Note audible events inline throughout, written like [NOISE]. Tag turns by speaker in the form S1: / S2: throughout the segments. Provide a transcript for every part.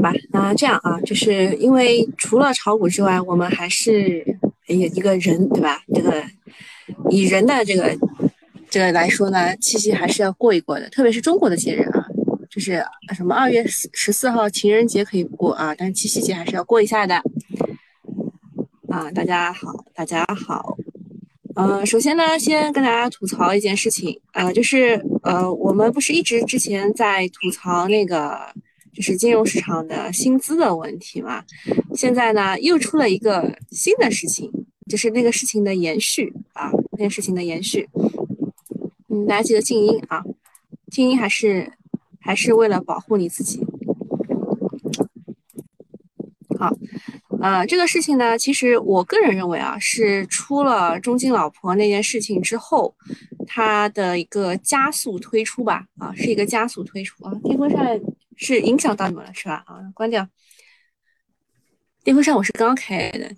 S1: 好吧，那这样啊，就是因为除了炒股之外，我们还是有一个人，对吧？这个以人的这个这个来说呢，七夕还是要过一过的，特别是中国的节日啊，就是什么二月十四号情人节可以过啊，但是七夕节还是要过一下的啊。大家好，大家好。呃，首先呢，先跟大家吐槽一件事情，呃，就是呃，我们不是一直之前在吐槽那个是金融市场的薪资的问题嘛？现在呢，又出了一个新的事情，就是那个事情的延续啊，那个事情的延续。嗯，大家记得静音啊，静音还是还是为了保护你自己。好。呃，这个事情呢，其实我个人认为啊，是出了中金老婆那件事情之后，它的一个加速推出吧，啊，是一个加速推出啊。电风扇是影响到你们了是吧？啊，关掉。电风扇我是刚开的，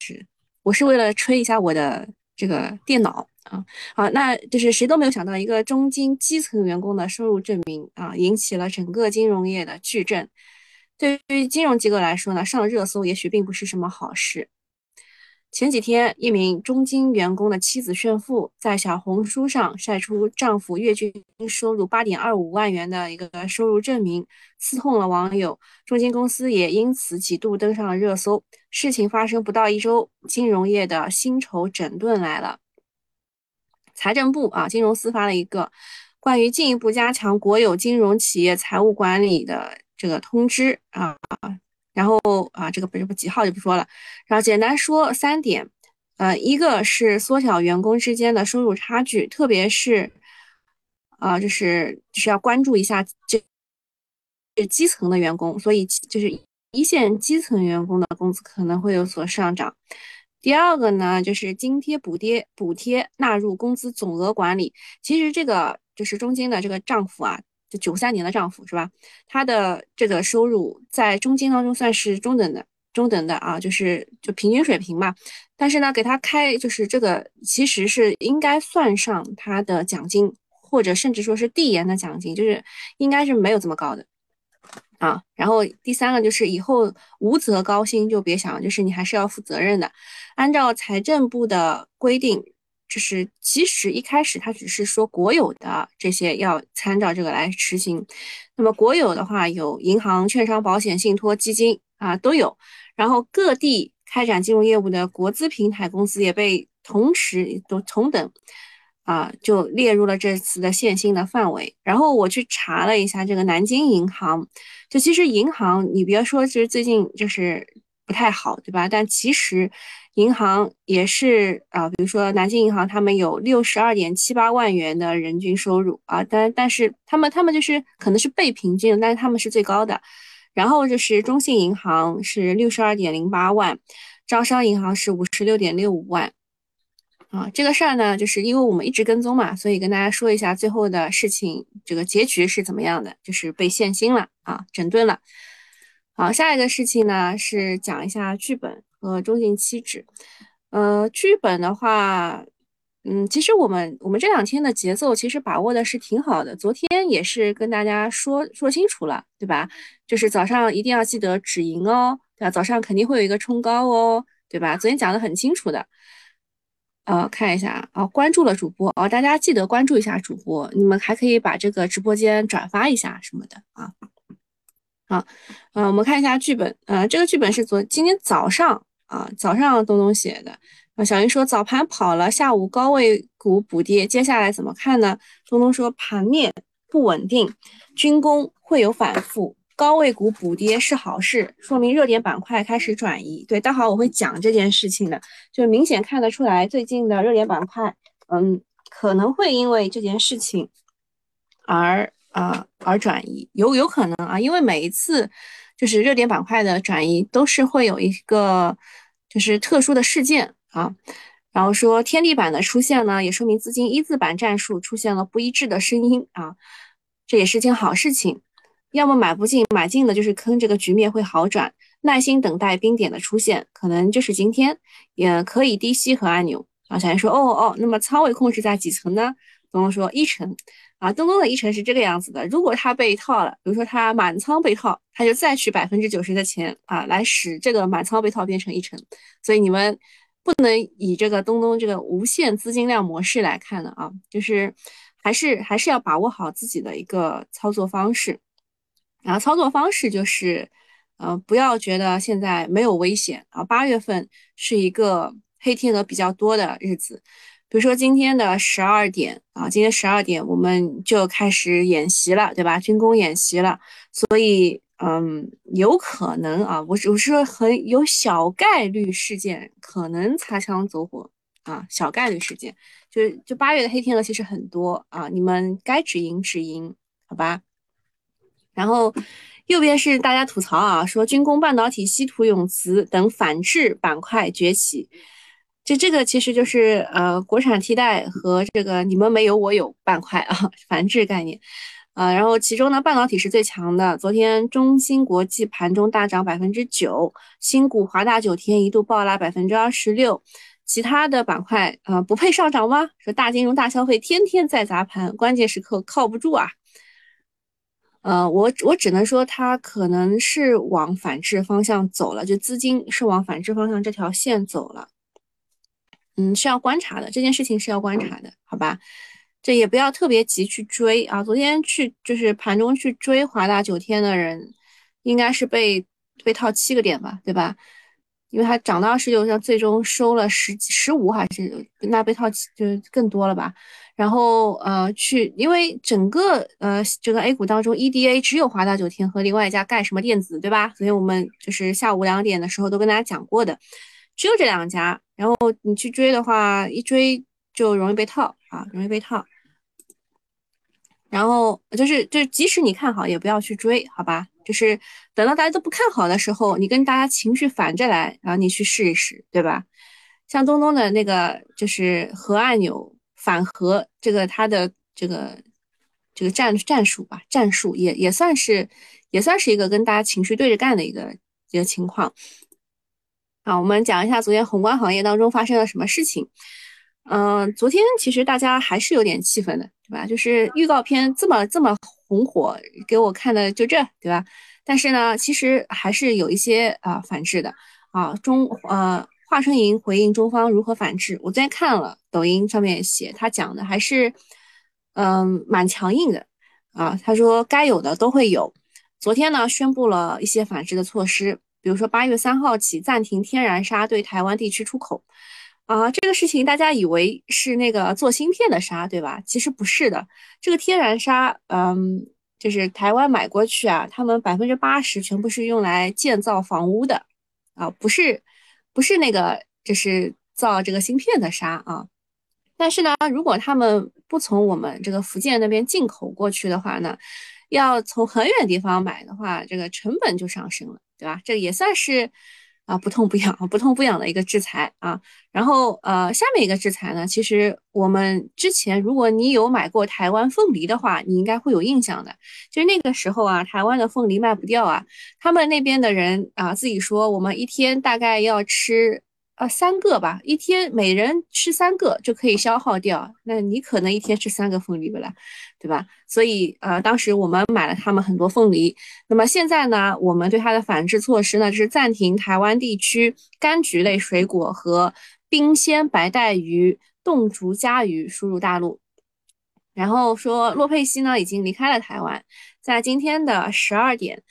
S1: 是，我是为了吹一下我的这个电脑啊。好，那就是谁都没有想到，一个中金基层员工的收入证明啊，引起了整个金融业的巨震。对于金融机构来说呢，上热搜也许并不是什么好事。前几天，一名中金员工的妻子炫富，在小红书上晒出丈夫月均收入八点二五万元的一个收入证明，刺痛了网友。中金公司也因此几度登上了热搜。事情发生不到一周，金融业的薪酬整顿来了。财政部啊，金融司发了一个关于进一步加强国有金融企业财务管理的。这个通知啊，然后啊，这个不是不几号就不说了，然后简单说三点，呃，一个是缩小员工之间的收入差距，特别是啊，就是就是要关注一下这这基层的员工，所以就是一线基层员工的工资可能会有所上涨。第二个呢，就是津贴补贴补贴纳入工资总额管理，其实这个就是中间的这个丈夫啊。就九三年的丈夫是吧？他的这个收入在中金当中算是中等的，中等的啊，就是就平均水平嘛。但是呢，给他开就是这个其实是应该算上他的奖金，或者甚至说是递延的奖金，就是应该是没有这么高的啊。然后第三个就是以后无责高薪就别想，就是你还是要负责任的。按照财政部的规定。就是其实一开始他只是说国有的这些要参照这个来实行，那么国有的话有银行、券商、保险、信托、基金啊都有，然后各地开展金融业务的国资平台公司也被同时都同等啊就列入了这次的限薪的范围。然后我去查了一下这个南京银行，就其实银行你别说，其实最近就是不太好，对吧？但其实。银行也是啊，比如说南京银行，他们有六十二点七八万元的人均收入啊，但但是他们他们就是可能是被平均，但是他们是最高的。然后就是中信银行是六十二点零八万，招商银行是五十六点六五万。啊，这个事儿呢，就是因为我们一直跟踪嘛，所以跟大家说一下最后的事情，这个结局是怎么样的，就是被限薪了啊，整顿了。好，下一个事情呢是讲一下剧本。和中信期指，呃，剧本的话，嗯，其实我们我们这两天的节奏其实把握的是挺好的。昨天也是跟大家说说清楚了，对吧？就是早上一定要记得止盈哦，对吧？早上肯定会有一个冲高哦，对吧？昨天讲的很清楚的。呃，看一下啊，关注了主播哦，大家记得关注一下主播，你们还可以把这个直播间转发一下什么的啊。好，嗯，我们看一下剧本，呃，这个剧本是昨今天早上。啊，早上东东写的啊，小云说早盘跑了，下午高位股补跌，接下来怎么看呢？东东说盘面不稳定，军工会有反复，高位股补跌是好事，说明热点板块开始转移。对，待会儿我会讲这件事情的，就明显看得出来，最近的热点板块，嗯，可能会因为这件事情而啊而转移，有有可能啊，因为每一次就是热点板块的转移都是会有一个。就是特殊的事件啊，然后说天地板的出现呢，也说明资金一字板战术出现了不一致的声音啊，这也是件好事情。要么买不进，买进的就是坑，这个局面会好转。耐心等待冰点的出现，可能就是今天，也可以低吸和按钮啊。小云说，哦哦，那么仓位控制在几层呢？东东说一成啊，东东的一成是这个样子的，如果他被套了，比如说他满仓被套，他就再取百分之九十的钱啊，来使这个满仓被套变成一成。所以你们不能以这个东东这个无限资金量模式来看的啊，就是还是还是要把握好自己的一个操作方式。然后操作方式就是，呃，不要觉得现在没有危险啊，八月份是一个黑天鹅比较多的日子。比如说今天的十二点啊，今天十二点我们就开始演习了，对吧？军工演习了，所以嗯，有可能啊，我我是很有小概率事件可能擦枪走火啊，小概率事件，就是就八月的黑天鹅其实很多啊，你们该止盈止盈，好吧？然后右边是大家吐槽啊，说军工、半导体、稀土、永磁等反制板块崛起。就这个其实就是呃国产替代和这个你们没有我有板块啊 [LAUGHS] 反制概念，呃然后其中呢半导体是最强的，昨天中芯国际盘中大涨百分之九，新股华大九天一度暴拉百分之二十六，其他的板块呃不配上涨吗？说大金融大消费天天在砸盘，关键时刻靠不住啊，呃我我只能说它可能是往反制方向走了，就资金是往反制方向这条线走了。嗯，是要观察的，这件事情是要观察的，好吧？这也不要特别急去追啊。昨天去就是盘中去追华大九天的人，应该是被被套七个点吧，对吧？因为它涨到二十六，上最终收了十十五还是那被套就更多了吧？然后呃去，因为整个呃这个 A 股当中，EDA 只有华大九天和另外一家干什么电子，对吧？所以我们就是下午两点的时候都跟大家讲过的。只有这两家，然后你去追的话，一追就容易被套啊，容易被套。然后就是就即使你看好，也不要去追，好吧？就是等到大家都不看好的时候，你跟大家情绪反着来，然后你去试一试，对吧？像东东的那个就是核按钮反核，这个他的这个这个战战术吧，战术也也算是也算是一个跟大家情绪对着干的一个一个情况。好，我们讲一下昨天宏观行业当中发生了什么事情。嗯，昨天其实大家还是有点气愤的，对吧？就是预告片这么这么红火，给我看的就这，对吧？但是呢，其实还是有一些啊反制的啊。中呃，华春莹回应中方如何反制，我昨天看了抖音上面写，他讲的还是嗯蛮强硬的啊。他说该有的都会有。昨天呢，宣布了一些反制的措施。比如说，八月三号起暂停天然砂对台湾地区出口，啊，这个事情大家以为是那个做芯片的砂，对吧？其实不是的，这个天然砂，嗯，就是台湾买过去啊，他们百分之八十全部是用来建造房屋的，啊，不是，不是那个，就是造这个芯片的砂啊。但是呢，如果他们不从我们这个福建那边进口过去的话呢，要从很远地方买的话，这个成本就上升了。对吧？这也算是啊不痛不痒、不痛不痒的一个制裁啊。然后呃，下面一个制裁呢，其实我们之前如果你有买过台湾凤梨的话，你应该会有印象的。就是那个时候啊，台湾的凤梨卖不掉啊，他们那边的人啊自己说，我们一天大概要吃。啊，三个吧，一天每人吃三个就可以消耗掉。那你可能一天吃三个凤梨不啦，对吧？所以呃，当时我们买了他们很多凤梨。那么现在呢，我们对它的反制措施呢，就是暂停台湾地区柑橘类水果和冰鲜白带鱼、冻竹夹鱼输入大陆。然后说，洛佩西呢已经离开了台湾，在今天的十二点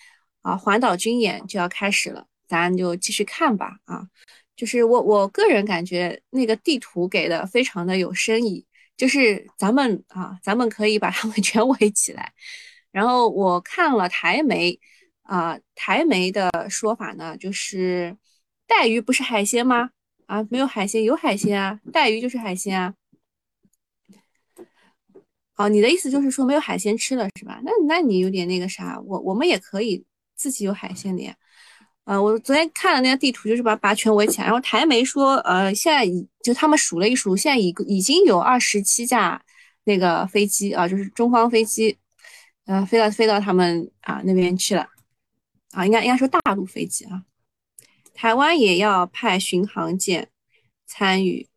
S1: 啊，环岛军演就要开始了，咱就继续看吧啊。就是我我个人感觉那个地图给的非常的有深意，就是咱们啊，咱们可以把他们 [LAUGHS] 全围起来。然后我看了台媒啊，台媒的说法呢，就是带鱼不是海鲜吗？啊，没有海鲜，有海鲜啊，带鱼就是海鲜啊。好，你的意思就是说没有海鲜吃了是吧？那那你有点那个啥，我我们也可以自己有海鲜的呀。呃，我昨天看了那个地图，就是把把全围起来。然后台媒说，呃，现在已就他们数了一数，现在已已经有二十七架那个飞机啊，就是中方飞机，呃，飞到飞到他们啊那边去了，啊，应该应该说大陆飞机啊。台湾也要派巡航舰参与，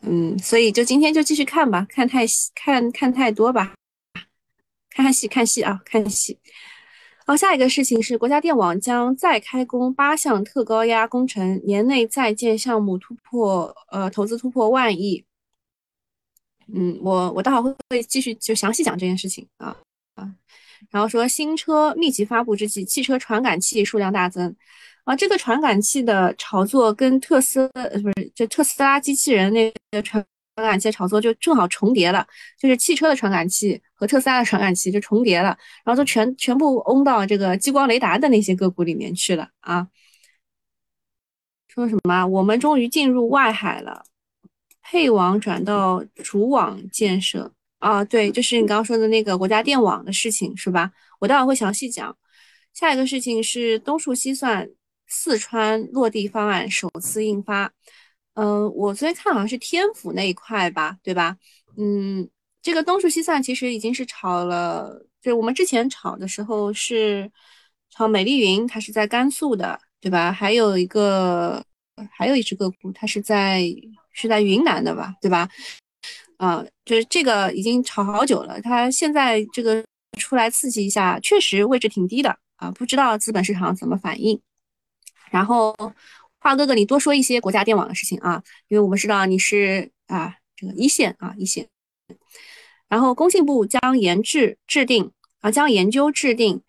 S1: 嗯，所以就今天就继续看吧，看太看看太多吧，看看戏看戏啊，看戏。好，下一个事情是国家电网将再开工八项特高压工程，年内在建项目突破呃投资突破万亿。嗯，我我待会会会继续就详细讲这件事情啊啊。然后说新车密集发布之际，汽车传感器数量大增啊。这个传感器的炒作跟特斯不是就特斯拉机器人那个传传感器炒作就正好重叠了，就是汽车的传感器和特斯拉的传感器就重叠了，然后就全全部嗡到这个激光雷达的那些个股里面去了啊。说什么？我们终于进入外海了，配网转到主网建设。啊，对，就是你刚刚说的那个国家电网的事情，是吧？我待会会详细讲。下一个事情是东数西算四川落地方案首次印发。嗯，我昨天看好像是天府那一块吧，对吧？嗯，这个东数西算其实已经是炒了，就我们之前炒的时候是炒美丽云，它是在甘肃的，对吧？还有一个，还有一只个股，它是在是在云南的吧，对吧？啊，就是这个已经炒好久了，它现在这个出来刺激一下，确实位置挺低的啊，不知道资本市场怎么反应。然后，华哥哥，你多说一些国家电网的事情啊，因为我们知道你是啊这个一线啊一线。然后，工信部将研制制定啊，将研究制定。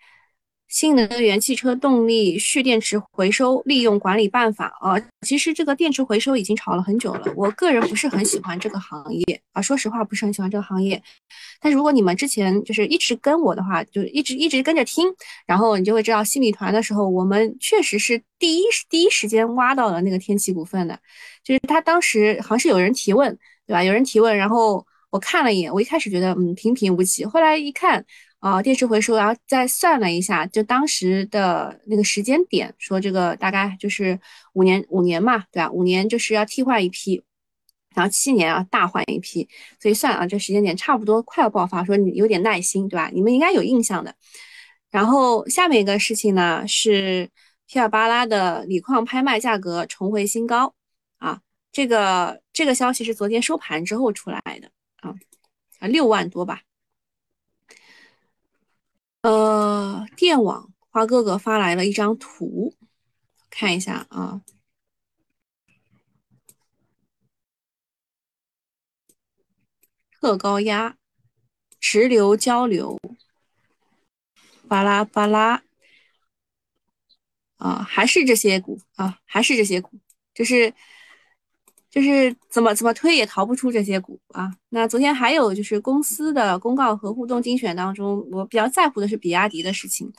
S1: 新能源汽车动力蓄电池回收利用管理办法啊，其实这个电池回收已经炒了很久了。我个人不是很喜欢这个行业啊，说实话不是很喜欢这个行业。但是如果你们之前就是一直跟我的话，就一直一直跟着听，然后你就会知道新米团的时候，我们确实是第一第一时间挖到了那个天齐股份的，就是他当时好像是有人提问，对吧？有人提问，然后我看了一眼，我一开始觉得嗯平平无奇，后来一看。啊，电池回收，然后再算了一下，就当时的那个时间点，说这个大概就是五年，五年嘛，对吧？五年就是要替换一批，然后七年啊大换一批，所以算啊，这时间点差不多快要爆发，说你有点耐心，对吧？你们应该有印象的。然后下面一个事情呢是皮尔巴拉的锂矿拍卖价格重回新高啊，这个这个消息是昨天收盘之后出来的啊，啊六万多吧。呃，电网花哥哥发来了一张图，看一下啊。特高压，直流交流，巴拉巴拉，啊，还是这些股啊，还是这些股，就是。就是怎么怎么推也逃不出这些股啊。那昨天还有就是公司的公告和互动精选当中，我比较在乎的是比亚迪的事情。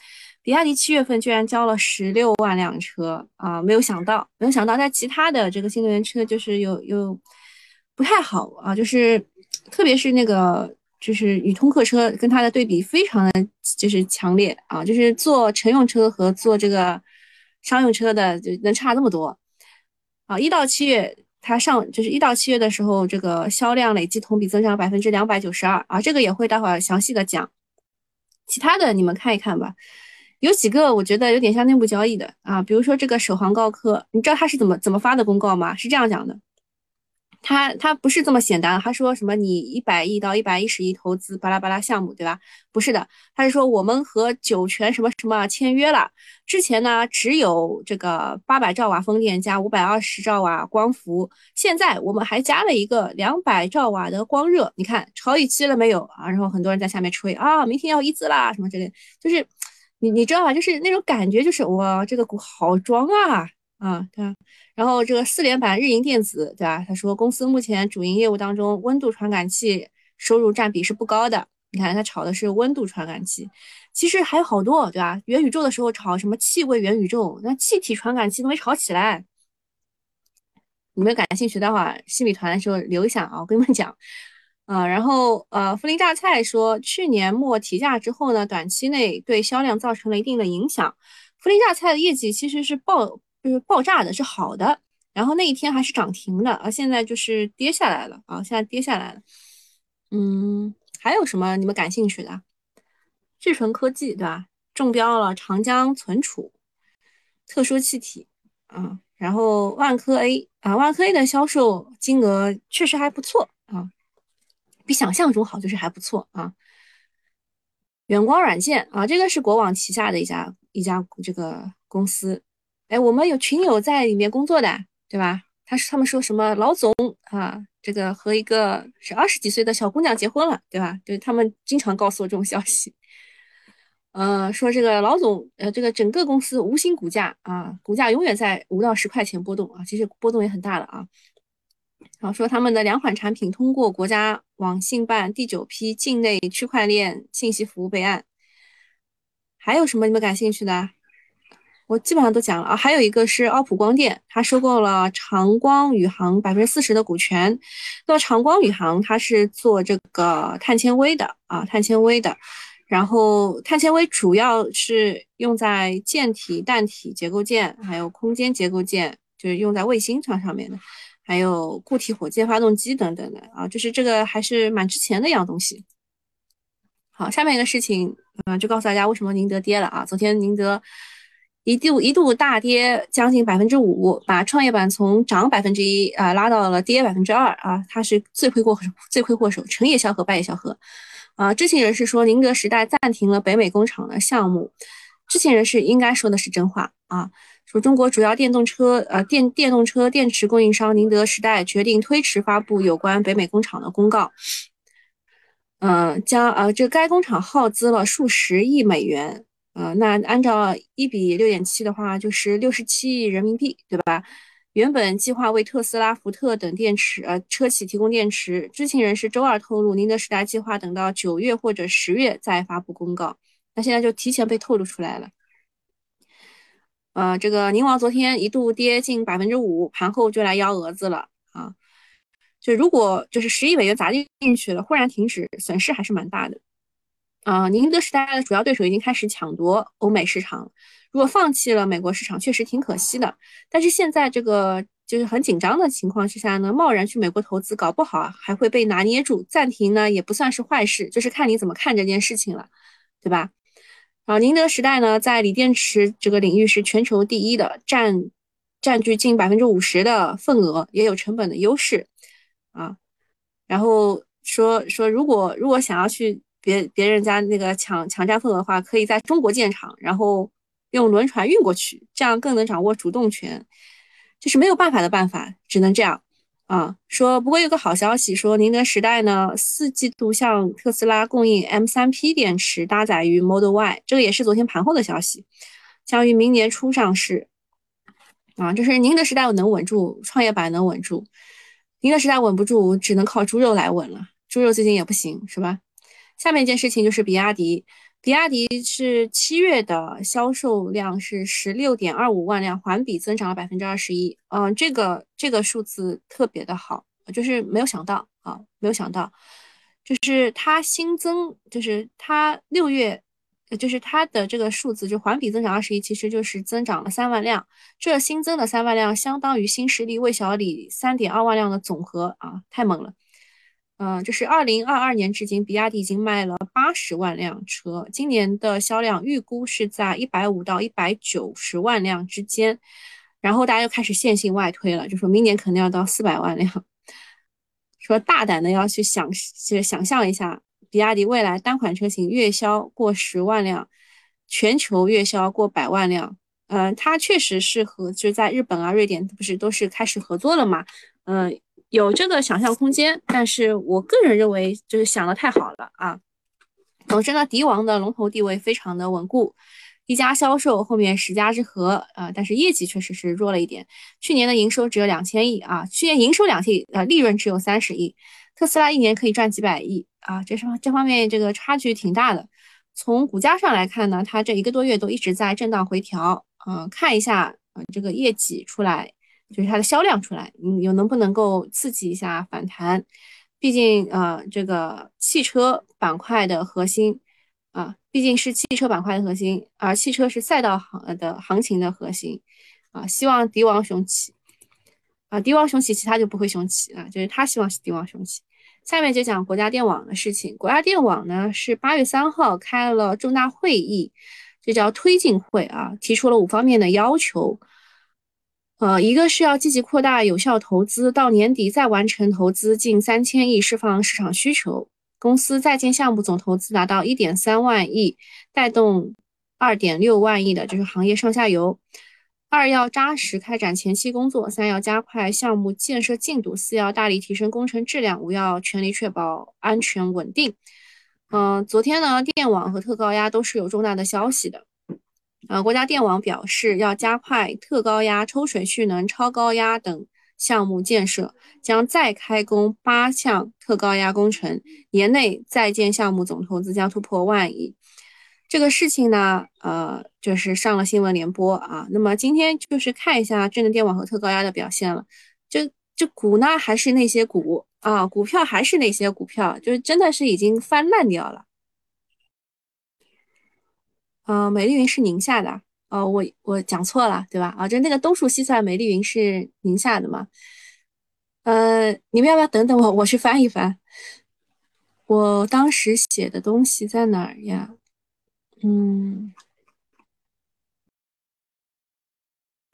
S1: 比亚迪七月份居然交了十六万辆车啊，没有想到，没有想到在其他的这个新能源车就是有有不太好啊，就是特别是那个就是与通客车跟它的对比非常的就是强烈啊，就是做乘用车和做这个商用车的就能差这么多啊，一到七月。它上就是一到七月的时候，这个销量累计同比增长百分之两百九十二啊，这个也会待会儿详细的讲。其他的你们看一看吧，有几个我觉得有点像内部交易的啊，比如说这个首航高科，你知道它是怎么怎么发的公告吗？是这样讲的。他他不是这么简单，他说什么你一百亿到一百一十亿投资巴拉巴拉项目，对吧？不是的，他是说我们和酒泉什么什么签约了。之前呢只有这个八百兆瓦风电加五百二十兆瓦光伏，现在我们还加了一个两百兆瓦的光热。你看超预期了没有啊？然后很多人在下面吹啊，明天要一字啦什么之类，就是你你知道吧？就是那种感觉，就是哇，这个股好装啊啊，对啊？然后这个四连板日营电子，对吧？他说公司目前主营业务当中，温度传感器收入占比是不高的。你看他炒的是温度传感器，其实还有好多，对吧？元宇宙的时候炒什么气味元宇宙，那气体传感器都没炒起来。你们感兴趣的话，新米团的时候留一下啊，我跟你们讲。啊，然后呃，涪陵榨菜说，去年末提价之后呢，短期内对销量造成了一定的影响。涪陵榨菜的业绩其实是爆。就是爆炸的，是好的，然后那一天还是涨停的啊，现在就是跌下来了啊，现在跌下来了。嗯，还有什么你们感兴趣的？智纯科技对吧？中标了长江存储特殊气体啊。然后万科 A 啊，万科 A 的销售金额确实还不错啊，比想象中好，就是还不错啊。远光软件啊，这个是国网旗下的一家一家这个公司。哎，我们有群友在里面工作的，对吧？他是他们说什么老总啊，这个和一个是二十几岁的小姑娘结婚了，对吧？就是他们经常告诉我这种消息。呃，说这个老总，呃，这个整个公司无心股价啊，股价永远在五到十块钱波动啊，其实波动也很大了啊。然后说他们的两款产品通过国家网信办第九批境内区块链信息服务备案。还有什么你们感兴趣的？我基本上都讲了啊。还有一个是奥普光电，它收购了长光宇航百分之四十的股权。那么长光宇航它是做这个碳纤维的啊，碳纤维的。然后碳纤维主要是用在舰体、弹体结构件，还有空间结构件，就是用在卫星上上面的，还有固体火箭发动机等等的啊，就是这个还是蛮值钱的一样东西。好，下面一个事情，嗯，就告诉大家为什么宁德跌了啊？昨天宁德一度一度大跌将近百分之五，把创业板从涨百分之一啊拉到了跌百分之二啊，它是罪魁祸首，罪魁祸首，成也萧何，败也萧何。啊，知情人士说，宁德时代暂停了北美工厂的项目。知情人士应该说的是真话啊。说中国主要电动车呃电电动车电池供应商宁德时代决定推迟发布有关北美工厂的公告。嗯，将呃这该工厂耗资了数十亿美元。呃，那按照一比六点七的话，就是六十七亿人民币，对吧？原本计划为特斯拉、福特等电池呃车企提供电池。知情人士周二透露，宁德时代计划等到九月或者十月再发布公告。那现在就提前被透露出来了。呃，这个宁王昨天一度跌近百分之五，盘后就来幺蛾子了啊！就如果就是十亿美元砸进进去了，忽然停止，损失还是蛮大的。啊，宁德时代的主要对手已经开始抢夺欧美市场。如果放弃了美国市场，确实挺可惜的。但是现在这个就是很紧张的情况之下呢，贸然去美国投资，搞不好还会被拿捏住。暂停呢也不算是坏事，就是看你怎么看这件事情了，对吧？啊，宁德时代呢在锂电池这个领域是全球第一的，占占据近百分之五十的份额，也有成本的优势啊。然后说说，如果如果想要去别别人家那个抢抢占份额的话，可以在中国建厂，然后。用轮船运过去，这样更能掌握主动权，这是没有办法的办法，只能这样啊。说不过有个好消息，说宁德时代呢四季度向特斯拉供应 M3P 电池，搭载于 Model Y，这个也是昨天盘后的消息，将于明年初上市啊。就是宁德时代能稳住，创业板能稳住，宁德时代稳不住，只能靠猪肉来稳了。猪肉最近也不行，是吧？下面一件事情就是比亚迪。比亚迪是七月的销售量是十六点二五万辆，环比增长了百分之二十一。嗯，这个这个数字特别的好，就是没有想到啊，没有想到，就是它新增，就是它六月，就是它的这个数字就环比增长二十一，其实就是增长了三万辆。这新增的三万辆相当于新势力魏小李三点二万辆的总和啊，太猛了。嗯，就是二零二二年至今，比亚迪已经卖了八十万辆车，今年的销量预估是在一百五到一百九十万辆之间。然后大家又开始线性外推了，就说明年肯定要到四百万辆。说大胆的要去想，去想象一下，比亚迪未来单款车型月销过十万辆，全球月销过百万辆。嗯，它确实是和就是在日本啊、瑞典不是都是开始合作了嘛？嗯。有这个想象空间，但是我个人认为就是想的太好了啊。总之呢，迪王的龙头地位非常的稳固，一家销售后面十家之和啊。但是业绩确实是弱了一点，去年的营收只有两千亿啊，去年营收两千亿，呃，利润只有三十亿。特斯拉一年可以赚几百亿啊，这方这方面这个差距挺大的。从股价上来看呢，它这一个多月都一直在震荡回调，嗯，看一下嗯这个业绩出来。就是它的销量出来，嗯，有能不能够刺激一下反弹？毕竟，呃，这个汽车板块的核心，啊，毕竟是汽车板块的核心，而汽车是赛道行的行情的核心，啊，希望迪王雄起，啊，迪王雄起，其他就不会雄起啊，就是他希望是迪王雄起。下面就讲国家电网的事情，国家电网呢是八月三号开了重大会议，这叫推进会啊，提出了五方面的要求。呃，一个是要积极扩大有效投资，到年底再完成投资近三千亿，释放市场需求。公司在建项目总投资达到一点三万亿，带动二点六万亿的就是行业上下游。二要扎实开展前期工作，三要加快项目建设进度，四要大力提升工程质量，五要全力确保安全稳定。嗯，昨天呢，电网和特高压都是有重大的消息的。呃，国家电网表示要加快特高压、抽水蓄能、超高压等项目建设，将再开工八项特高压工程，年内在建项目总投资将突破万亿。这个事情呢，呃，就是上了新闻联播啊。那么今天就是看一下智能电网和特高压的表现了。就就股呢，还是那些股啊，股票还是那些股票，就是真的是已经翻烂掉了。呃，美丽云是宁夏的，哦，我我讲错了，对吧？啊，就那个东数西算，美丽云是宁夏的嘛？呃，你们要不要等等我？我去翻一翻，我当时写的东西在哪儿呀？嗯，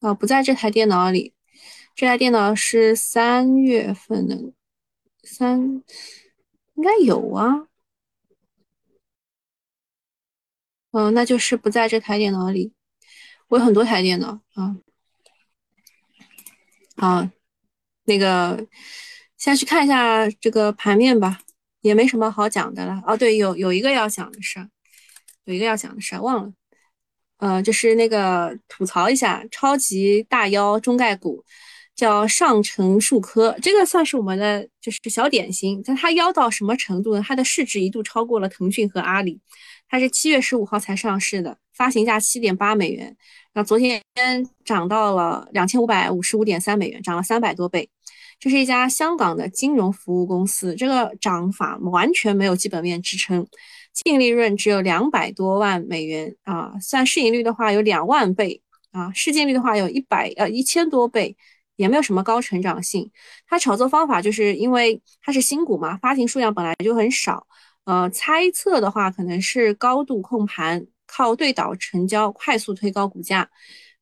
S1: 啊，不在这台电脑里，这台电脑是三月份的，三应该有啊。嗯，那就是不在这台电脑里。我有很多台电脑啊。好，那个下去看一下这个盘面吧，也没什么好讲的了。哦，对，有有一个要讲的事儿，有一个要讲的事儿，忘了。呃，就是那个吐槽一下超级大妖中概股，叫上城数科，这个算是我们的就是小点心。但它妖到什么程度呢？它的市值一度超过了腾讯和阿里。它是七月十五号才上市的，发行价七点八美元，那昨天涨到了两千五百五十五点三美元，涨了三百多倍。这是一家香港的金融服务公司，这个涨法完全没有基本面支撑，净利润只有两百多万美元啊，算市盈率的话有两万倍啊，市净率的话有一百呃一千多倍，也没有什么高成长性。它炒作方法就是因为它是新股嘛，发行数量本来就很少。呃，猜测的话，可能是高度控盘，靠对倒成交快速推高股价。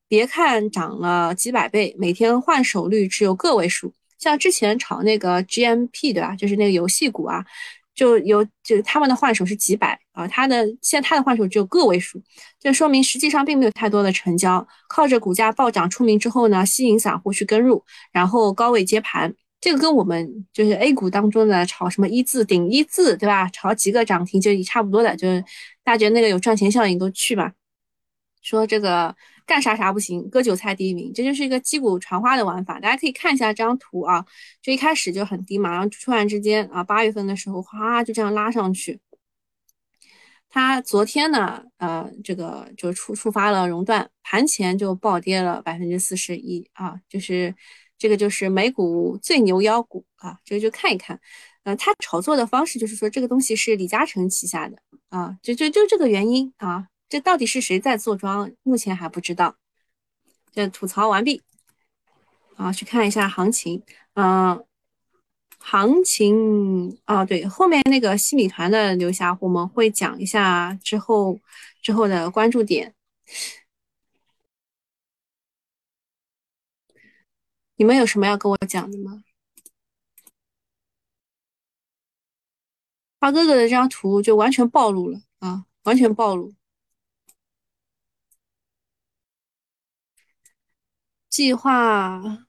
S1: 别看涨了几百倍，每天换手率只有个位数。像之前炒那个 GMP 对吧，就是那个游戏股啊，就有就他们的换手是几百啊，它的现在它的换手只有个位数，这说明实际上并没有太多的成交。靠着股价暴涨出名之后呢，吸引散户去跟入，然后高位接盘。这个跟我们就是 A 股当中的炒什么一字顶一字，对吧？炒几个涨停就差不多的，就是大家觉得那个有赚钱效应都去吧。说这个干啥啥不行，割韭菜第一名，这就是一个击鼓传花的玩法。大家可以看一下这张图啊，就一开始就很低嘛，然后突然之间啊，八月份的时候哗就这样拉上去。它昨天呢，呃，这个就触触发了熔断，盘前就暴跌了百分之四十一啊，就是。这个就是美股最牛妖股啊，这个就看一看，呃，它炒作的方式就是说这个东西是李嘉诚旗下的啊，就就就这个原因啊，这到底是谁在做庄，目前还不知道。这吐槽完毕，啊，去看一下行情，嗯，行情啊，对，后面那个西米团的留下，我们会讲一下之后之后的关注点。你们有什么要跟我讲的吗？花哥哥的这张图就完全暴露了啊，完全暴露。计划、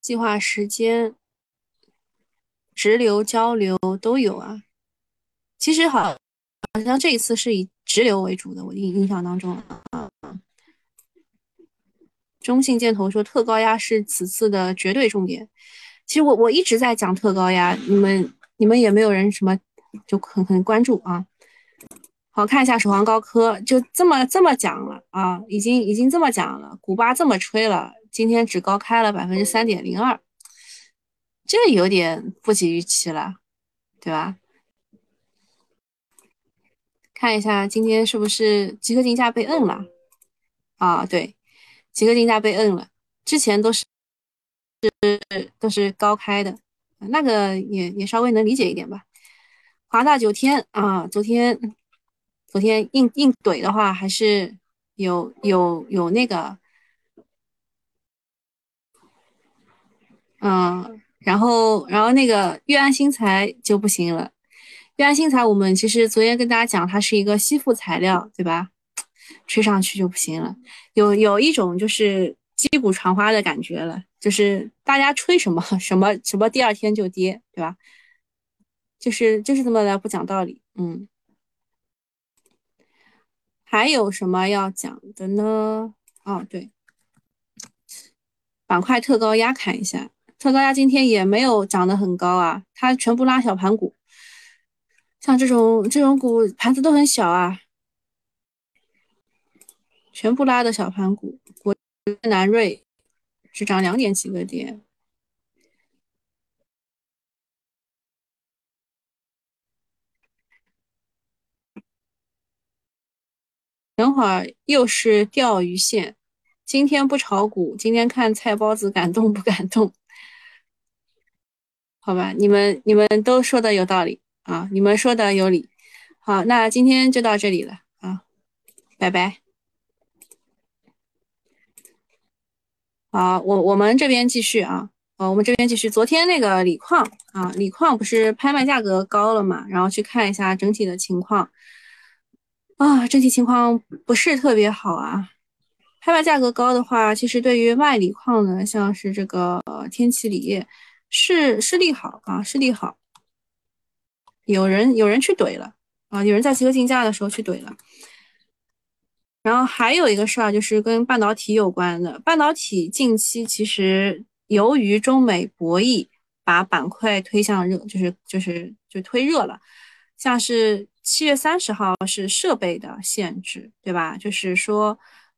S1: 计划时间、直流、交流都有啊。其实好，好像这一次是以直流为主的，我印印象当中啊。中信建投说特高压是此次的绝对重点。其实我我一直在讲特高压，你们你们也没有人什么就很很关注啊。好看一下首航高科，就这么这么讲了啊，已经已经这么讲了，古巴这么吹了，今天只高开了百分之三点零二，这有点不及预期了，对吧？看一下今天是不是集合竞价被摁了啊？对。几个竞价被摁了，之前都是是都是高开的，那个也也稍微能理解一点吧。华大九天啊，昨天昨天硬硬怼的话，还是有有有那个嗯，然后然后那个粤安新材就不行了。粤安新材我们其实昨天跟大家讲，它是一个吸附材料，对吧？吹上去就不行了，有有一种就是击鼓传花的感觉了，就是大家吹什么什么 [LAUGHS] 什么，第二天就跌，对吧？就是就是这么的不讲道理，嗯。还有什么要讲的呢？哦，对，板块特高压看一下，特高压今天也没有涨得很高啊，它全部拉小盘股，像这种这种股盘子都很小啊。全部拉的小盘股，国南瑞只涨两点几个点。等会儿又是钓鱼线，今天不炒股，今天看菜包子敢动不敢动？[LAUGHS] 好吧，你们你们都说的有道理啊，你们说的有理。好，那今天就到这里了啊，拜拜。好，我我们这边继续啊，呃，我们这边继续。昨天那个锂矿啊，锂矿不是拍卖价格高了嘛？然后去看一下整体的情况啊，整体情况不是特别好啊。拍卖价格高的话，其实对于卖锂矿的，像是这个天齐锂业，是是利好啊，是利好。有人有人去怼了啊，有人在集合竞价的时候去怼了。然后还有一个事儿，就是跟半导体有关的。半导体近期其实由于中美博弈，把板块推向热，就是就是就推热了。像是七月三十号是设备的限制，对吧？就是说，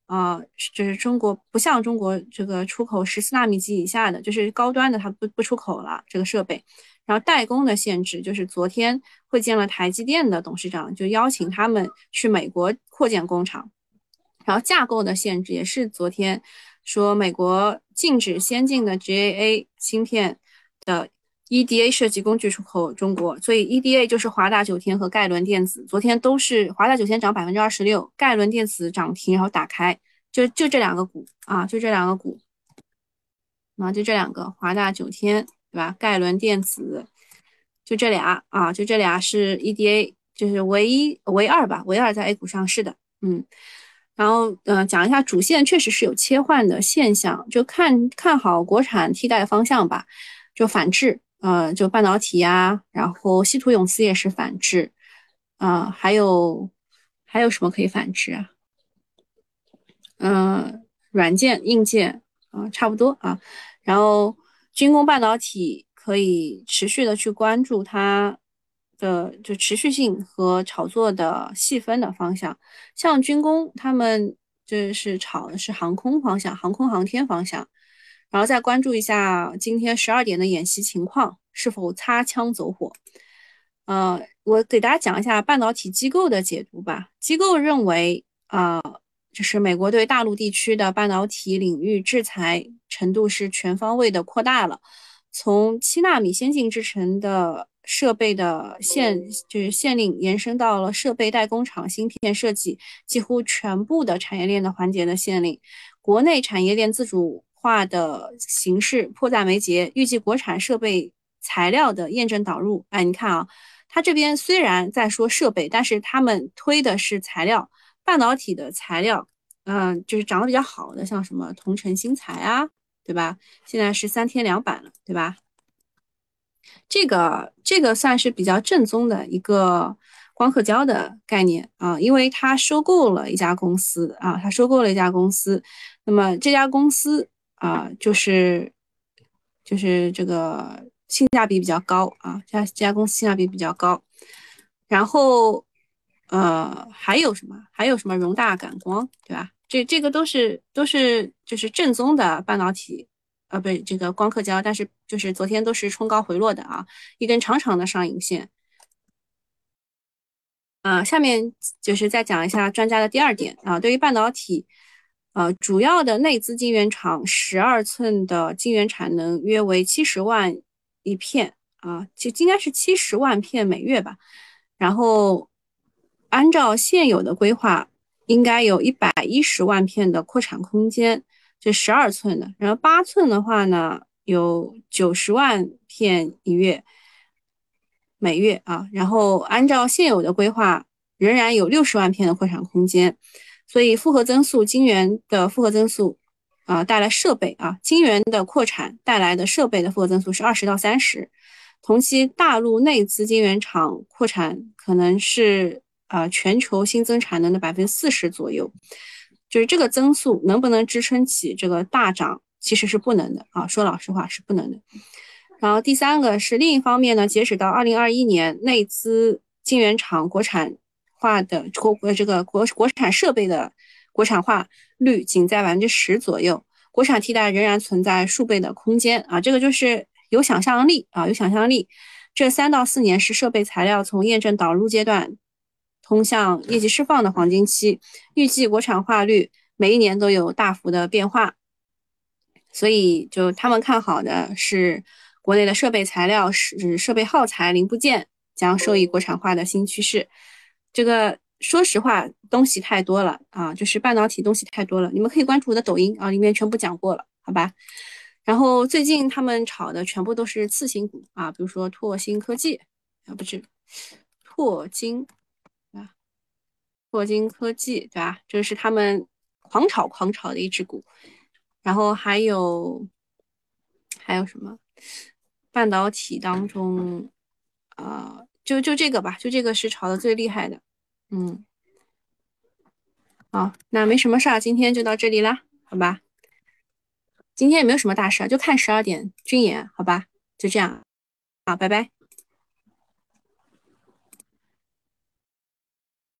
S1: 呃，就是中国不像中国这个出口十四纳米级以下的，就是高端的它不不出口了这个设备。然后代工的限制，就是昨天会见了台积电的董事长，就邀请他们去美国扩建工厂。然后架构的限制也是昨天说美国禁止先进的 GAA 芯片的 EDA 设计工具出口中国，所以 EDA 就是华大九天和盖伦电子，昨天都是华大九天涨百分之二十六，盖伦电子涨停，然后打开就就这两个股啊，就这两个股，啊就这两个华大九天对吧？盖伦电子就这俩啊，就这俩是 EDA，就是唯一唯二吧，唯二在 A 股上市的，嗯。然后，嗯，讲一下主线确实是有切换的现象，就看看好国产替代方向吧，就反制，呃，就半导体呀，然后稀土永磁也是反制，啊，还有还有什么可以反制啊？嗯，软件、硬件啊，差不多啊。然后军工半导体可以持续的去关注它。的就持续性和炒作的细分的方向，像军工，他们就是炒的是航空方向、航空航天方向，然后再关注一下今天十二点的演习情况是否擦枪走火。呃，我给大家讲一下半导体机构的解读吧。机构认为，啊，就是美国对大陆地区的半导体领域制裁程度是全方位的扩大了，从七纳米先进制程的。设备的限就是限令延伸到了设备代工厂芯片设计几乎全部的产业链的环节的限令，国内产业链自主化的形式迫在眉睫。预计国产设备材料的验证导入，哎，你看啊，它这边虽然在说设备，但是他们推的是材料，半导体的材料，嗯，就是涨得比较好的，像什么同城新材啊，对吧？现在是三天两板了，对吧？这个这个算是比较正宗的一个光刻胶的概念啊，因为它收购了一家公司啊，它收购了一家公司，那么这家公司啊，就是就是这个性价比比较高啊，这这家公司性价比比较高，然后呃还有什么？还有什么容大感光，对吧？这这个都是都是就是正宗的半导体。啊，不，这个光刻胶，但是就是昨天都是冲高回落的啊，一根长长的上影线。啊，下面就是再讲一下专家的第二点啊，对于半导体，呃，主要的内资晶圆厂十二寸的晶圆产能约为七十万一片啊，就应该是七十万片每月吧。然后按照现有的规划，应该有一百一十万片的扩产空间。这十二寸的，然后八寸的话呢，有九十万片一月每月啊，然后按照现有的规划，仍然有六十万片的扩产空间。所以复合增速晶圆的复合增速啊，带来设备啊，晶圆的扩产带来的设备的复合增速是二十到三十。同期大陆内资晶圆厂扩产可能是啊全球新增产能的百分之四十左右。就是这个增速能不能支撑起这个大涨，其实是不能的啊。说老实话是不能的。然后第三个是另一方面呢，截止到二零二一年，内资晶圆厂国产化的国呃这个国国产设备的国产化率仅在百分之十左右，国产替代仍然存在数倍的空间啊。这个就是有想象力啊，有想象力。这三到四年是设备材料从验证导入阶段。通向业绩释放的黄金期，预计国产化率每一年都有大幅的变化，所以就他们看好的是国内的设备材料是设备耗材零部件将受益国产化的新趋势。这个说实话东西太多了啊，就是半导体东西太多了，你们可以关注我的抖音啊，里面全部讲过了，好吧？然后最近他们炒的全部都是次新股啊，比如说拓新科技啊，不是拓金。拓金科技，对吧？这是他们狂炒狂炒的一只股，然后还有还有什么半导体当中，啊，就就这个吧，就这个是炒的最厉害的，嗯，好，那没什么事儿，今天就到这里啦，好吧？今天也没有什么大事儿，就看十二点军演，好吧？就这样，好，拜拜。